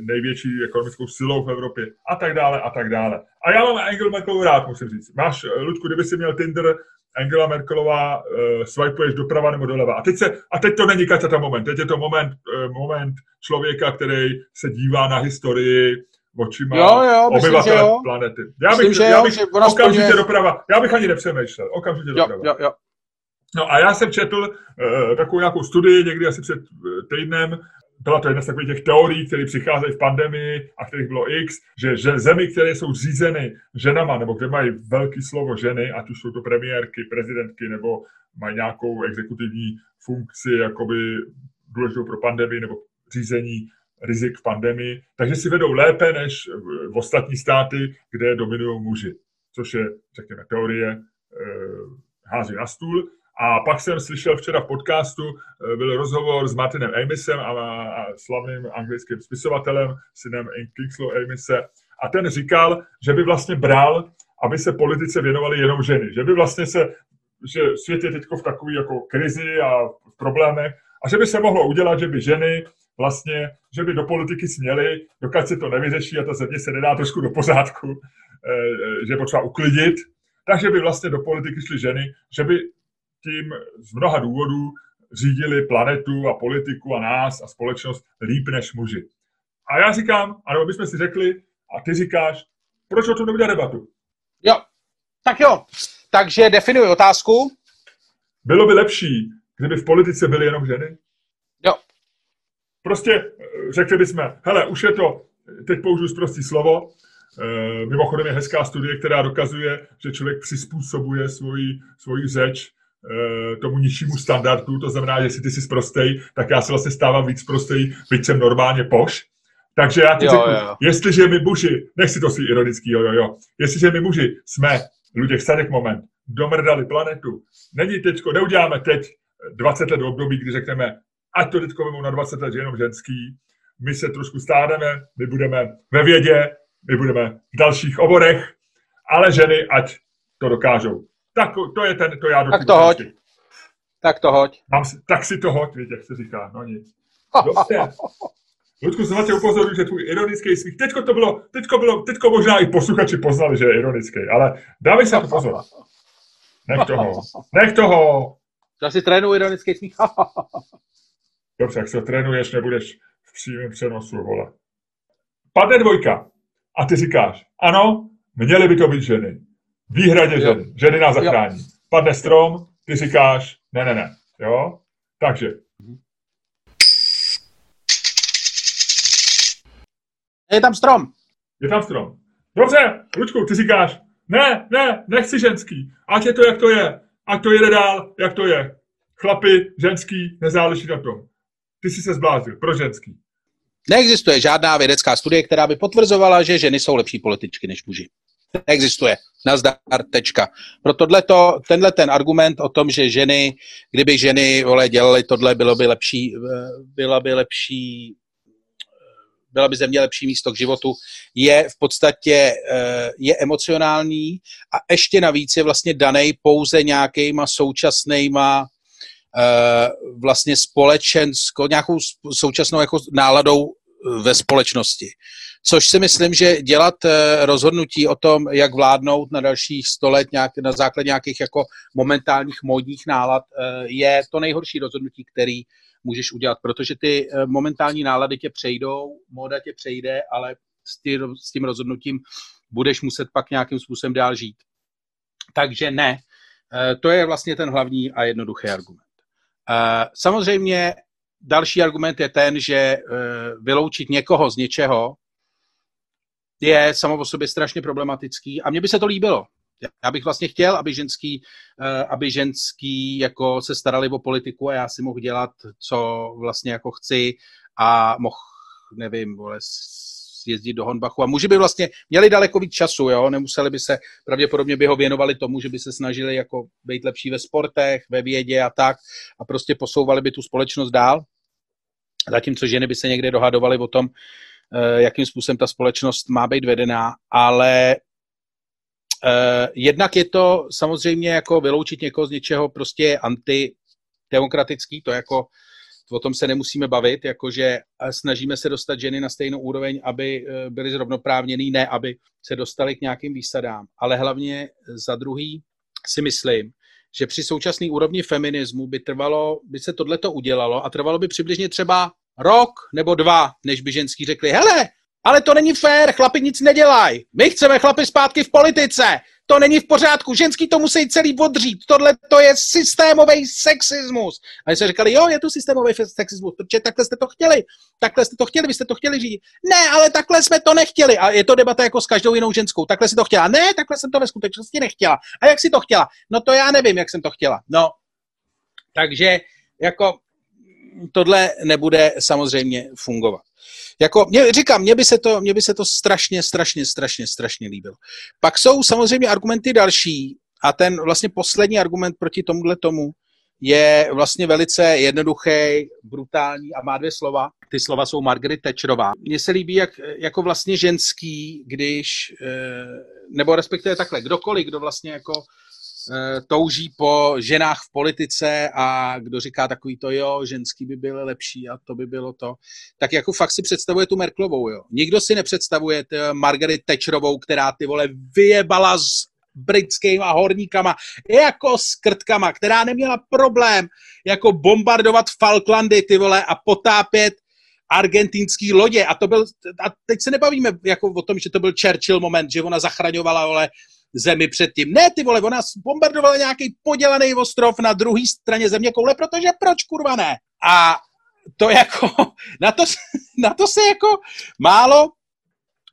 největší ekonomickou silou v Evropě a tak dále a tak dále. A já mám Angel Merkelovou rád, musím říct. Máš, Ludku, kdyby si měl Tinder, Angela Merkelová uh, swipuješ doprava nebo doleva. A teď, se, a teď to není Kaťata moment, teď je to moment, uh, moment člověka, který se dívá na historii očima jo, jo, obyvatele jo. planety. Já bych, myslím, já bych jo, okamžitě splně... doprava, já bych ani nepřemýšlel, okamžitě jo, doprava. Jo, jo. No a já jsem četl uh, takovou nějakou studii někdy asi před týdnem byla to jedna z takových těch teorií, které přicházejí v pandemii a kterých bylo x, že, že zemi, které jsou řízeny ženama, nebo kde mají velký slovo ženy, ať už jsou to premiérky, prezidentky, nebo mají nějakou exekutivní funkci, jakoby důležitou pro pandemii, nebo řízení rizik v pandemii, takže si vedou lépe než v ostatní státy, kde dominují muži, což je, řekněme, teorie e, hází na stůl. A pak jsem slyšel včera v podcastu, eh, byl rozhovor s Martinem Amisem a, a slavným anglickým spisovatelem, synem Kingsley Amise. A ten říkal, že by vlastně bral, aby se politice věnovali jenom ženy. Že by vlastně se, že svět je teď v takové jako krizi a v problémech a že by se mohlo udělat, že by ženy vlastně, že by do politiky směly, dokud se to nevyřeší a ta země se nedá trošku do pořádku, eh, eh, že potřeba uklidit, takže by vlastně do politiky šly ženy, že by tím z mnoha důvodů řídili planetu a politiku a nás a společnost líp než muži. A já říkám, ano, my jsme si řekli, a ty říkáš, proč o tom neudělat debatu? Jo, tak jo. Takže definuji otázku. Bylo by lepší, kdyby v politice byly jenom ženy? Jo. Prostě eh, řekli bychom, hele, už je to, teď použiju prostý slovo, e, mimochodem je hezká studie, která dokazuje, že člověk přizpůsobuje svoji, svoji řeč Eh, tomu nižšímu standardu, to znamená, že jestli ty jsi sprostej, tak já se vlastně stávám víc prostej, byť jsem normálně poš. Takže já ti jo, řeknu, jo. jestliže my muži, nechci to si ironický, jo, jo, jo, jestliže my muži jsme, lidé v moment, domrdali planetu, není teďko, neuděláme teď 20 let období, kdy řekneme, ať to teďko na 20 let jenom ženský, my se trošku stáneme, my budeme ve vědě, my budeme v dalších oborech, ale ženy ať to dokážou. Tak to je ten, to já Tak to hoď. Tak to hoď. Mám, tak si to hoď, víte, jak se říká, no nic. Dobře. [laughs] Ludku, znovu tě upozorňuji, že tvůj ironický smích, teďko to bylo, teďko bylo, teďko možná i posluchači poznali, že je ironický, ale dávej se to pozor. Nech toho, nech toho. Já si trénuji ironický smích. [laughs] Dobře, jak se trénuješ, nebudeš v přímém přenosu, vole. Padne dvojka a ty říkáš, ano, měly by to být ženy. Výhradě ženy. Ženy nás zachrání. Jo. Padne strom, ty říkáš, ne, ne, ne. Jo? Takže. Je tam strom. Je tam strom. Dobře, Lučku, ty říkáš, ne, ne, nechci ženský. Ať je to, jak to je. Ať to jede dál, jak to je. Chlapi, ženský, nezáleží na tom. Ty jsi se zblázil. Pro ženský. Neexistuje žádná vědecká studie, která by potvrzovala, že ženy jsou lepší političky než muži. Neexistuje. Nazdar, tečka. Pro tohleto, tenhle ten argument o tom, že ženy, kdyby ženy vole, dělaly tohle, bylo by lepší, byla by lepší byla by země lepší místo k životu, je v podstatě je emocionální a ještě navíc je vlastně daný pouze nějakýma současnýma vlastně společenskou, nějakou současnou jako náladou ve společnosti. Což si myslím, že dělat eh, rozhodnutí o tom, jak vládnout na dalších sto let nějak, na základě nějakých jako momentálních módních nálad, eh, je to nejhorší rozhodnutí, který můžeš udělat, protože ty eh, momentální nálady tě přejdou, móda tě přejde, ale s tím rozhodnutím budeš muset pak nějakým způsobem dál žít. Takže ne, to je vlastně ten hlavní a jednoduchý argument. Samozřejmě další argument je ten, že vyloučit někoho z něčeho je samo o sobě strašně problematický a mně by se to líbilo. Já bych vlastně chtěl, aby ženský, eh, aby ženský jako se starali o politiku a já si mohl dělat, co vlastně jako chci a mohl, nevím, vole, jezdit do Honbachu a muži by vlastně měli daleko víc času, jo, nemuseli by se, pravděpodobně by ho věnovali tomu, že by se snažili jako být lepší ve sportech, ve vědě a tak a prostě posouvali by tu společnost dál. Zatímco ženy by se někde dohadovaly o tom, jakým způsobem ta společnost má být vedená, ale eh, jednak je to samozřejmě jako vyloučit někoho z něčeho prostě antidemokratický, to jako o tom se nemusíme bavit, jakože snažíme se dostat ženy na stejnou úroveň, aby eh, byly zrovnoprávněný, ne aby se dostali k nějakým výsadám. Ale hlavně za druhý si myslím, že při současné úrovni feminismu by trvalo, by se tohleto udělalo a trvalo by přibližně třeba rok nebo dva, než by ženský řekli, hele, ale to není fér, chlapi nic nedělají. My chceme chlapy zpátky v politice. To není v pořádku. Ženský to musí celý odřít. Tohle to je systémový sexismus. A my jsme říkali, jo, je to systémový sexismus, protože takhle jste to chtěli. Takhle jste to chtěli, vy jste to chtěli řídit. Ne, ale takhle jsme to nechtěli. A je to debata jako s každou jinou ženskou. Takhle si to chtěla. Ne, takhle jsem to ve skutečnosti nechtěla. A jak si to chtěla? No to já nevím, jak jsem to chtěla. No, takže jako tohle nebude samozřejmě fungovat. Jako, mě, říkám, mně by, se to, mně by se to strašně, strašně, strašně, strašně líbilo. Pak jsou samozřejmě argumenty další a ten vlastně poslední argument proti tomuhle tomu je vlastně velice jednoduchý, brutální a má dvě slova. Ty slova jsou Margaret Thatcherová. Mně se líbí, jak jako vlastně ženský, když, eh, nebo respektive takhle, kdokoliv, kdo vlastně jako touží po ženách v politice a kdo říká takový to, jo, ženský by byly lepší a to by bylo to, tak jako fakt si představuje tu Merklovou, jo. Nikdo si nepředstavuje Margaret Thatcherovou, která ty vole vyjebala s britskýma horníkama, jako s krtkama, která neměla problém jako bombardovat Falklandy, ty vole, a potápět argentinský lodě. A to byl, a teď se nebavíme jako o tom, že to byl Churchill moment, že ona zachraňovala, vole, zemi předtím. Ne, ty vole, ona bombardovala nějaký podělaný ostrov na druhé straně země koule, protože proč kurva ne? A to jako, [laughs] na to, na to se jako málo,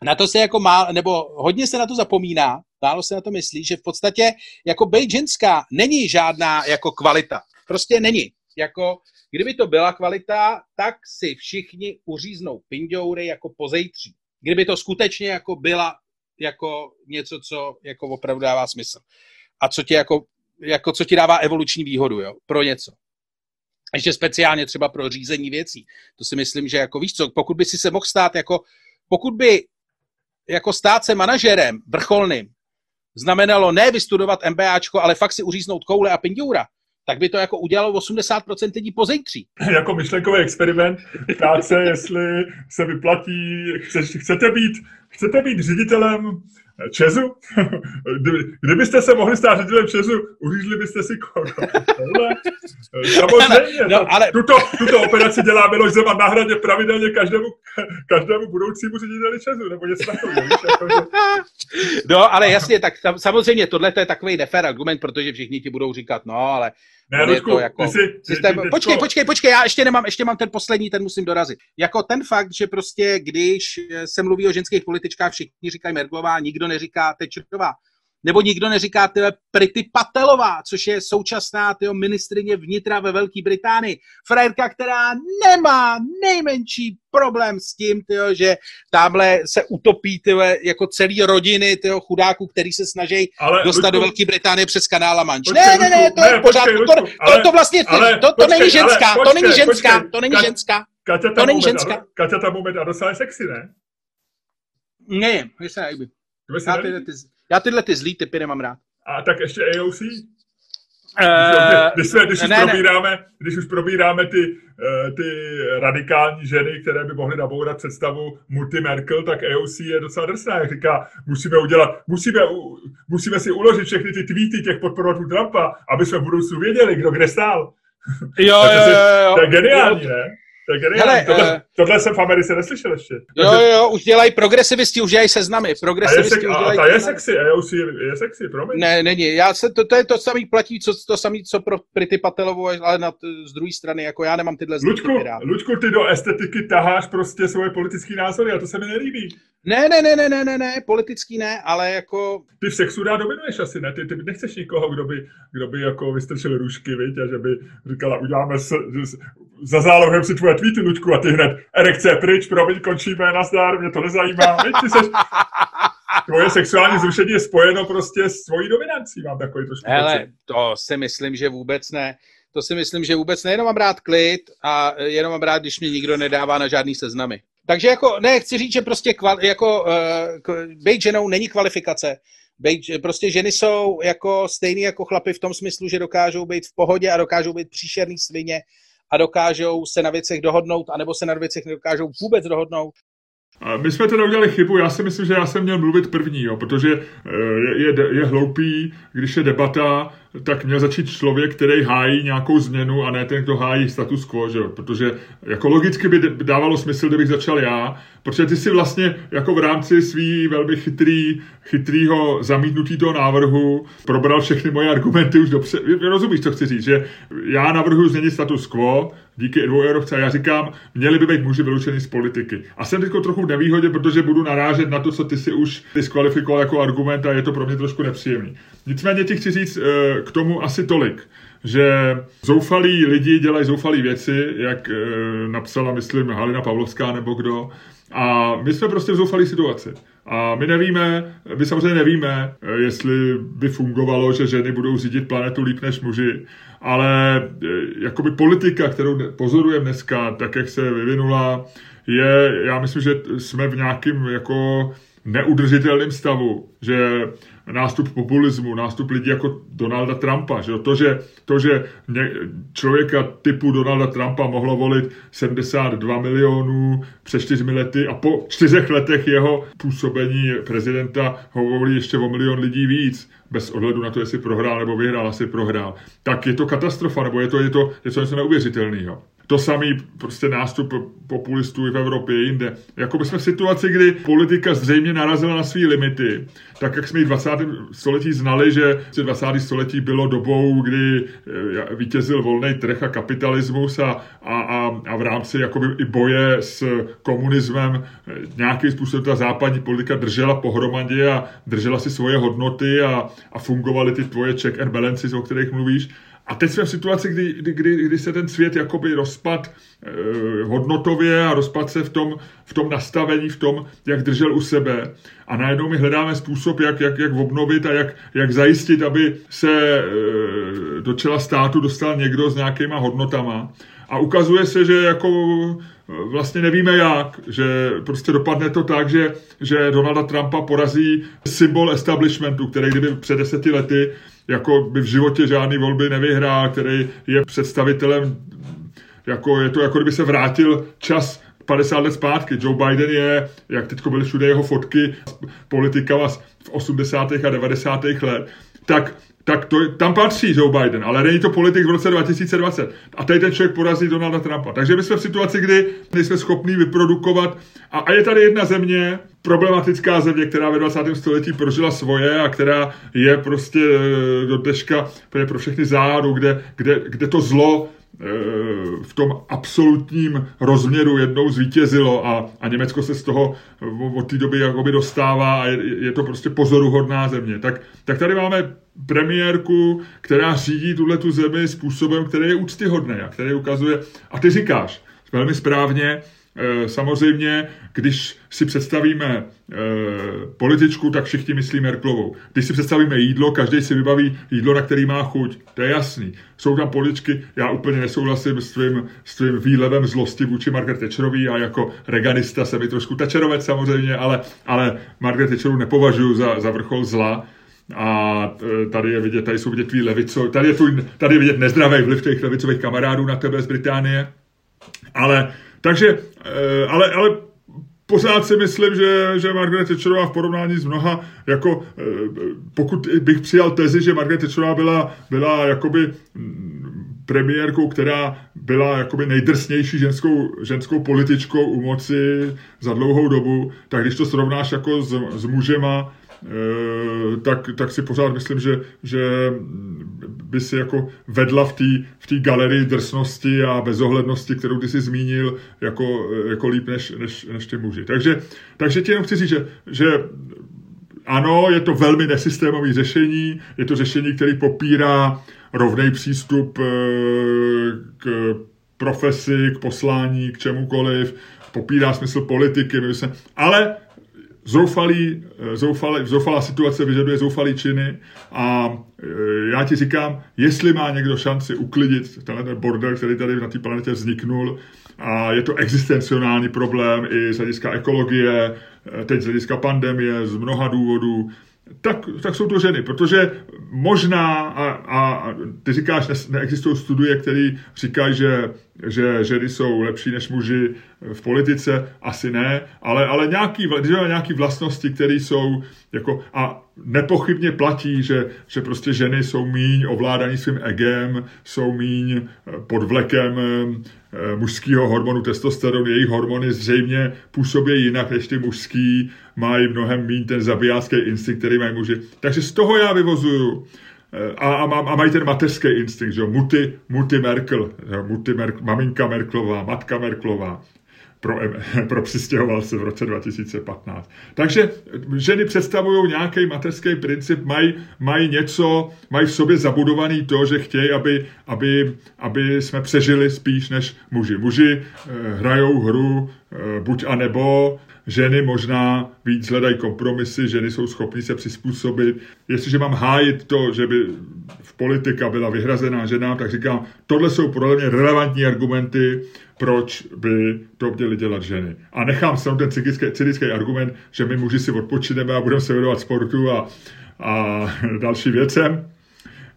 na to se jako málo, nebo hodně se na to zapomíná, málo se na to myslí, že v podstatě jako bejt ženská není žádná jako kvalita. Prostě není. Jako, kdyby to byla kvalita, tak si všichni uříznou pindoury jako pozejtří. Kdyby to skutečně jako byla jako něco, co jako opravdu dává smysl. A co ti jako, jako co ti dává evoluční výhodu, jo, pro něco. Ještě speciálně třeba pro řízení věcí. To si myslím, že jako víš co, pokud by si se mohl stát jako, pokud by jako stát se manažerem vrcholným znamenalo ne vystudovat MBAčko, ale fakt si uříznout koule a pindoura, tak by to jako udělalo 80% lidí pozejtří. [laughs] jako myšlenkový experiment, ptát se, jestli se vyplatí, chcete být chcete být ředitelem Česu? [laughs] Kdybyste se mohli stát ředitelem Česu, uřízli byste si tohle? Samozřejmě. No, ale... tuto, tuto operaci dělá Miloš Zeman na hradě pravidelně každému, každému budoucímu řediteli Česu, nebo něco takového. Jako, no, ale jasně, tak samozřejmě tohle je takový nefér argument, protože všichni ti budou říkat, no, ale ne, Ludku, to jako jsi, systém... ty, počkej, počkej, počkej, já ještě nemám, ještě mám ten poslední, ten musím dorazit. Jako ten fakt, že prostě, když se mluví o ženských političkách, všichni říkají Merglová, nikdo neříká Tečerová. Nebo nikdo neříká tyhle Prity Patelová, což je současná tyjo, ministrině vnitra ve Velké Británii. Frajerka, která nemá nejmenší problém s tím, tyjo, že tamhle se utopí tyjo, jako celý rodiny tyjo, chudáků, který se snaží ale, dostat Lučku, do Velké Británie přes kanál La Manche. Ne, ne, ne, to ne, je pořád. To, to, to, vlastně, ale, to, to počkej, není ženská, ale, počkej, to není ženská, počkej, to není Ka- ženská. Kaťa to není ženská. Kaťa tam moment a docela sexy, ne? Ne, se nejby. Tyhle, ty, já tyhle ty zlý typy nemám rád. A tak ještě AOC? Uh, když, se, když, už ne, probíráme, ne. když už probíráme ty, uh, ty radikální ženy, které by mohly nabourat představu multi Merkel, tak AOC je docela drsná, jak říká, musíme udělat, musíme, musíme si uložit všechny ty tweety těch podporovatelů Trumpa, aby jsme v budoucnu věděli, kdo kde stál. Jo, [laughs] jo, jo, jo. To je geniální, jo. ne? Je Hele, tohle, uh, tohle jsem v Americe neslyšel ještě. Jo, Takže... jo, už dělají progresivisti, už dělají seznamy. Progresivisti a je, už dělají a ta je sexy, a je, je sexy, promiň. Ne, není. Já se, to, to, je to samý platí, co, to samý, co pro Prity Patelovou, ale na, z druhé strany, jako já nemám tyhle Lučku, Lučku, ty do estetiky taháš prostě svoje politické názory a to se mi nelíbí. Ne, ne, ne, ne, ne, ne, ne, politický ne, ale jako... Ty v sexu rád dominuješ asi, ne? Ty, ty nechceš nikoho, kdo by, kdo by jako vystrčil růžky, viď? a že by říkala, uděláme s, s, za zálohem si tvoje tweety, Lučku, a ty hned erekce pryč, promiň, končíme, nazdar, mě to nezajímá, viď? Ty seš, tvoje sexuální zrušení je spojeno prostě s tvojí dominancí, mám takový trošku Hele, to si myslím, že vůbec ne. To si myslím, že vůbec ne, jenom mám rád klid a jenom mám rád, když mě nikdo nedává na žádný seznamy. Takže jako, ne, chci říct, že prostě kval, jako, uh, být ženou není kvalifikace. Bejt, prostě ženy jsou jako stejný jako chlapy v tom smyslu, že dokážou být v pohodě a dokážou být příšerný svině a dokážou se na věcech dohodnout, anebo se na věcech nedokážou vůbec dohodnout. My jsme teda udělali chybu, já si myslím, že já jsem měl mluvit první, jo, protože eh, je, je, je hloupý, když je debata, tak měl začít člověk, který hájí nějakou změnu a ne ten, kdo hájí status quo, že? protože jako logicky by dávalo smysl, kdybych začal já, protože ty si vlastně jako v rámci svý velmi chytrý, chytrýho zamítnutí toho návrhu probral všechny moje argumenty už dobře. Rozumíš, co chci říct, že já navrhuji změnit status quo, díky dvou eurovce a já říkám, měli by být muži vyloučeni z politiky. A jsem teď trochu nevýhodě, protože budu narážet na to, co ty si už diskvalifikoval jako argument a je to pro mě trošku nepříjemný. Nicméně ti chci říct eh, k tomu asi tolik, že zoufalí lidi dělají zoufalé věci, jak eh, napsala, myslím, Halina Pavlovská nebo kdo, a my jsme prostě v zoufalé situaci. A my nevíme, my samozřejmě nevíme, eh, jestli by fungovalo, že ženy budou řídit planetu líp než muži, ale jakoby politika, kterou pozorujeme dneska, tak jak se vyvinula, je, já myslím, že jsme v nějakém jako neudržitelném stavu, že nástup populismu, nástup lidí jako Donalda Trumpa, že to, že, to, že člověka typu Donalda Trumpa mohlo volit 72 milionů před čtyřmi lety a po čtyřech letech jeho působení prezidenta ho volí ještě o milion lidí víc, bez ohledu na to, jestli prohrál nebo vyhrál, asi prohrál, tak je to katastrofa, nebo je to, je to něco neuvěřitelného. To samý prostě nástup populistů i v Evropě i jinde. Jako by jsme v situaci, kdy politika zřejmě narazila na své limity, tak jak jsme i v 20. století znali, že 20. století bylo dobou, kdy eh, vítězil volný trh a kapitalismus a, a, a, a v rámci jakoby i boje s komunismem eh, nějakým způsobem ta západní politika držela pohromadě a držela si svoje hodnoty a, a fungovaly ty tvoje check and balances, o kterých mluvíš. A teď jsme v situaci, kdy, kdy, kdy se ten svět jakoby rozpad eh, hodnotově a rozpad se v tom, v tom nastavení, v tom, jak držel u sebe. A najednou my hledáme způsob, jak, jak, jak obnovit a jak, jak zajistit, aby se eh, do čela státu dostal někdo s nějakýma hodnotama. A ukazuje se, že jako eh, vlastně nevíme jak, že prostě dopadne to tak, že, že Donalda Trumpa porazí symbol establishmentu, který kdyby před deseti lety jako by v životě žádný volby nevyhrál, který je představitelem, jako je to jako kdyby se vrátil čas 50 let zpátky. Joe Biden je, jak teď byly všude jeho fotky politikama v 80. a 90. let, tak tak to, tam patří Joe Biden, ale není to politik v roce 2020. A tady ten člověk porazí Donalda Trumpa. Takže my jsme v situaci, kdy nejsme schopní vyprodukovat. A, a je tady jedna země, problematická země, která ve 20. století prožila svoje a která je prostě e, do dneška pro všechny zádu, kde, kde, kde to zlo v tom absolutním rozměru jednou zvítězilo a, a Německo se z toho od té doby jakoby dostává a je, je to prostě pozoruhodná země. Tak, tak tady máme premiérku, která řídí tuhle tu zemi způsobem, který je úctyhodný a který ukazuje, a ty říkáš velmi správně, Eh, samozřejmě, když si představíme eh, političku, tak všichni myslí Merklovou. Když si představíme jídlo, každý si vybaví jídlo, na který má chuť. To je jasný. Jsou tam političky, já úplně nesouhlasím s tvým, s tvým výlevem zlosti vůči Margaret Thatcherový a jako reganista jsem i trošku Thatcherovec samozřejmě, ale, ale Margaret Thatcherovu nepovažuji za, za vrchol zla. A eh, tady je vidět, tady jsou vidět tvý levico, tady je, tvůj, tady je vidět nezdravý vliv těch levicových kamarádů na tebe z Británie. Ale takže, eh, ale, ale pořád si myslím, že, že Margaret Thatcherová v porovnání s mnoha, jako eh, pokud bych přijal tezi, že Margaret Thatcherová byla, byla jakoby mm, premiérkou, která byla jakoby nejdrsnější ženskou, ženskou političkou u moci za dlouhou dobu, tak když to srovnáš jako s, s mužema, tak, tak si pořád myslím, že, že by si jako vedla v té v galerii drsnosti a bezohlednosti, kterou ty si zmínil, jako, jako líp než, než, než ty muži. Takže, takže ti jenom chci říct, že, že ano, je to velmi nesystémové řešení, je to řešení, který popírá rovný přístup eh, k profesi, k poslání, k čemukoliv, popírá smysl politiky, ale zoufalý, eh, zoufalý, zoufalá situace vyžaduje zoufalý činy a eh, já ti říkám, jestli má někdo šanci uklidit tenhle bordel, který tady na té planetě vzniknul, a je to existenciální problém i z hlediska ekologie, eh, teď z hlediska pandemie, z mnoha důvodů, tak, tak jsou to ženy, protože možná, a, a ty říkáš, ne, neexistují studie, které říkají, že, že ženy jsou lepší než muži v politice, asi ne, ale, ale nějaký, nějaký vlastnosti, které jsou jako, a nepochybně platí, že, že prostě ženy jsou míň ovládaní svým egem, jsou míň eh, pod vlekem eh, mužského hormonu testosteron, jejich hormony zřejmě působí jinak než ty mužský, mají mnohem míň ten zabijácký instinkt, který mají muži. Takže z toho já vyvozuju, eh, a, a, a mají ten mateřský instinkt, že multi, multi Merkel, multi Merkel, maminka Merklová, matka Merklová, pro, [laughs] pro přistěhovalce v roce 2015. Takže ženy představují nějaký mateřský princip, mají, mají něco, mají v sobě zabudovaný to, že chtějí, aby, aby, aby jsme přežili spíš než muži. Muži eh, hrajou hru eh, buď a nebo, ženy možná víc hledají kompromisy, ženy jsou schopny se přizpůsobit. Jestliže mám hájit to, že by v politika byla vyhrazená ženám, tak říkám, tohle jsou podle mě relevantní argumenty, proč by to měly dělat ženy. A nechám se ten cynický, cynický argument, že my muži si odpočineme a budeme se věnovat sportu a, a [laughs] další věcem.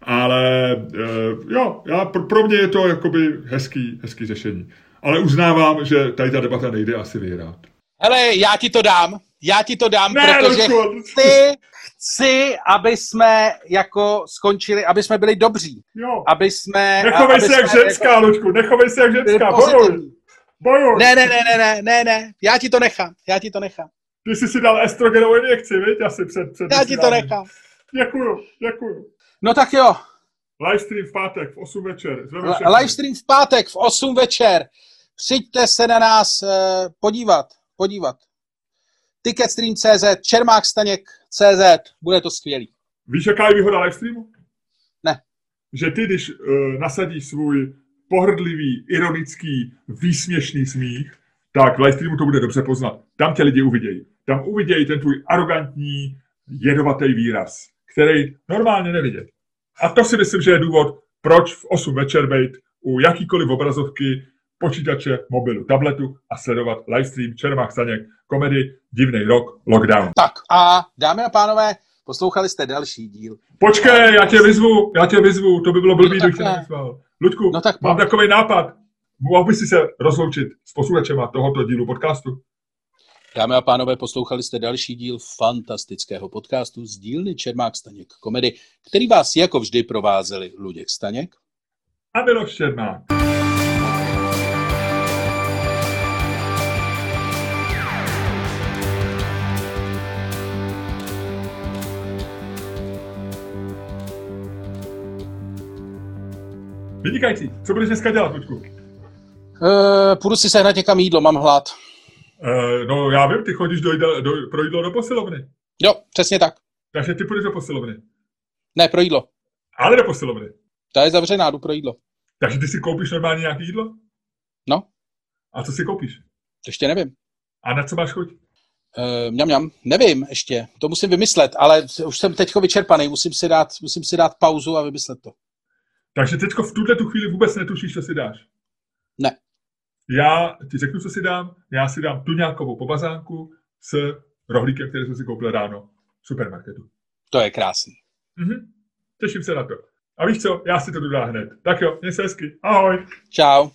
Ale eh, jo, já, pro mě je to jakoby hezký, hezký řešení. Ale uznávám, že tady ta debata nejde asi vyhrát. Hele, já ti to dám. Já ti to dám, ne, protože chci, chci, aby jsme jako skončili, aby jsme byli dobří. Jo. Aby jsme... Nechovej se jak ženská, jako, Luďku, nechovej se jak ženská, bojuj. Bojuj. Ne, ne, ne, ne, ne, ne, ne, já ti to nechám, já ti to nechám. Ty jsi si dal estrogenovou injekci, viď, asi před, před Já ti to nechám. Děkuju, děkuju. No tak jo. Livestream v pátek v 8 večer. Livestream v pátek v 8 večer. Přijďte se na nás uh, podívat, podívat. Ticketstream.cz, Čermák Staněk CZ, bude to skvělý. Víš, jaká je výhoda livestreamu? Ne. Že ty, když uh, nasadíš svůj pohrdlivý, ironický, výsměšný smích, tak v livestreamu to bude dobře poznat. Tam tě lidi uvidějí. Tam uvidějí ten tvůj arrogantní, jedovatý výraz, který normálně nevidět. A to si myslím, že je důvod, proč v 8 večer být u jakýkoliv obrazovky počítače, mobilu, tabletu a sledovat livestream Čermák Staněk, komedy Divný rok, Lockdown. Tak a dámy a pánové, poslouchali jste další díl. Počkej, já tě vyzvu, já tě vyzvu, to by bylo blbý, no, kdybych tě nevyzval. Ludku, no tak mám takový nápad. Mohl bys si se rozloučit s posluchačema tohoto dílu podcastu? Dámy a pánové, poslouchali jste další díl fantastického podcastu z dílny Čermák Staněk komedy, který vás jako vždy provázeli Luděk Staněk a Miloš Čermák. Vynikající. Co budeš dneska dělat, Luďku? Uh, půjdu si sehnat někam jídlo, mám hlad. Uh, no já vím, ty chodíš do jídla, do, pro jídlo do posilovny. Jo, přesně tak. Takže ty půjdeš do posilovny. Ne, pro jídlo. Ale do posilovny. Ta je zavřená, jdu pro jídlo. Takže ty si koupíš normálně nějaké jídlo? No. A co si koupíš? To ještě nevím. A na co máš chuť? Uh, mňam, mňam, nevím ještě, to musím vymyslet, ale už jsem teďko vyčerpaný, musím si dát, musím si dát pauzu a vymyslet to. Takže teďko v tuhle tu chvíli vůbec netušíš, co si dáš? Ne. Já ti řeknu, co si dám. Já si dám tuňákovou pobazánku s rohlíkem, který jsem si koupil ráno v supermarketu. To je krásný. Mhm. Těším se na to. A víš co, já si to dodám hned. Tak jo, měj se hezky. Ahoj. Čau.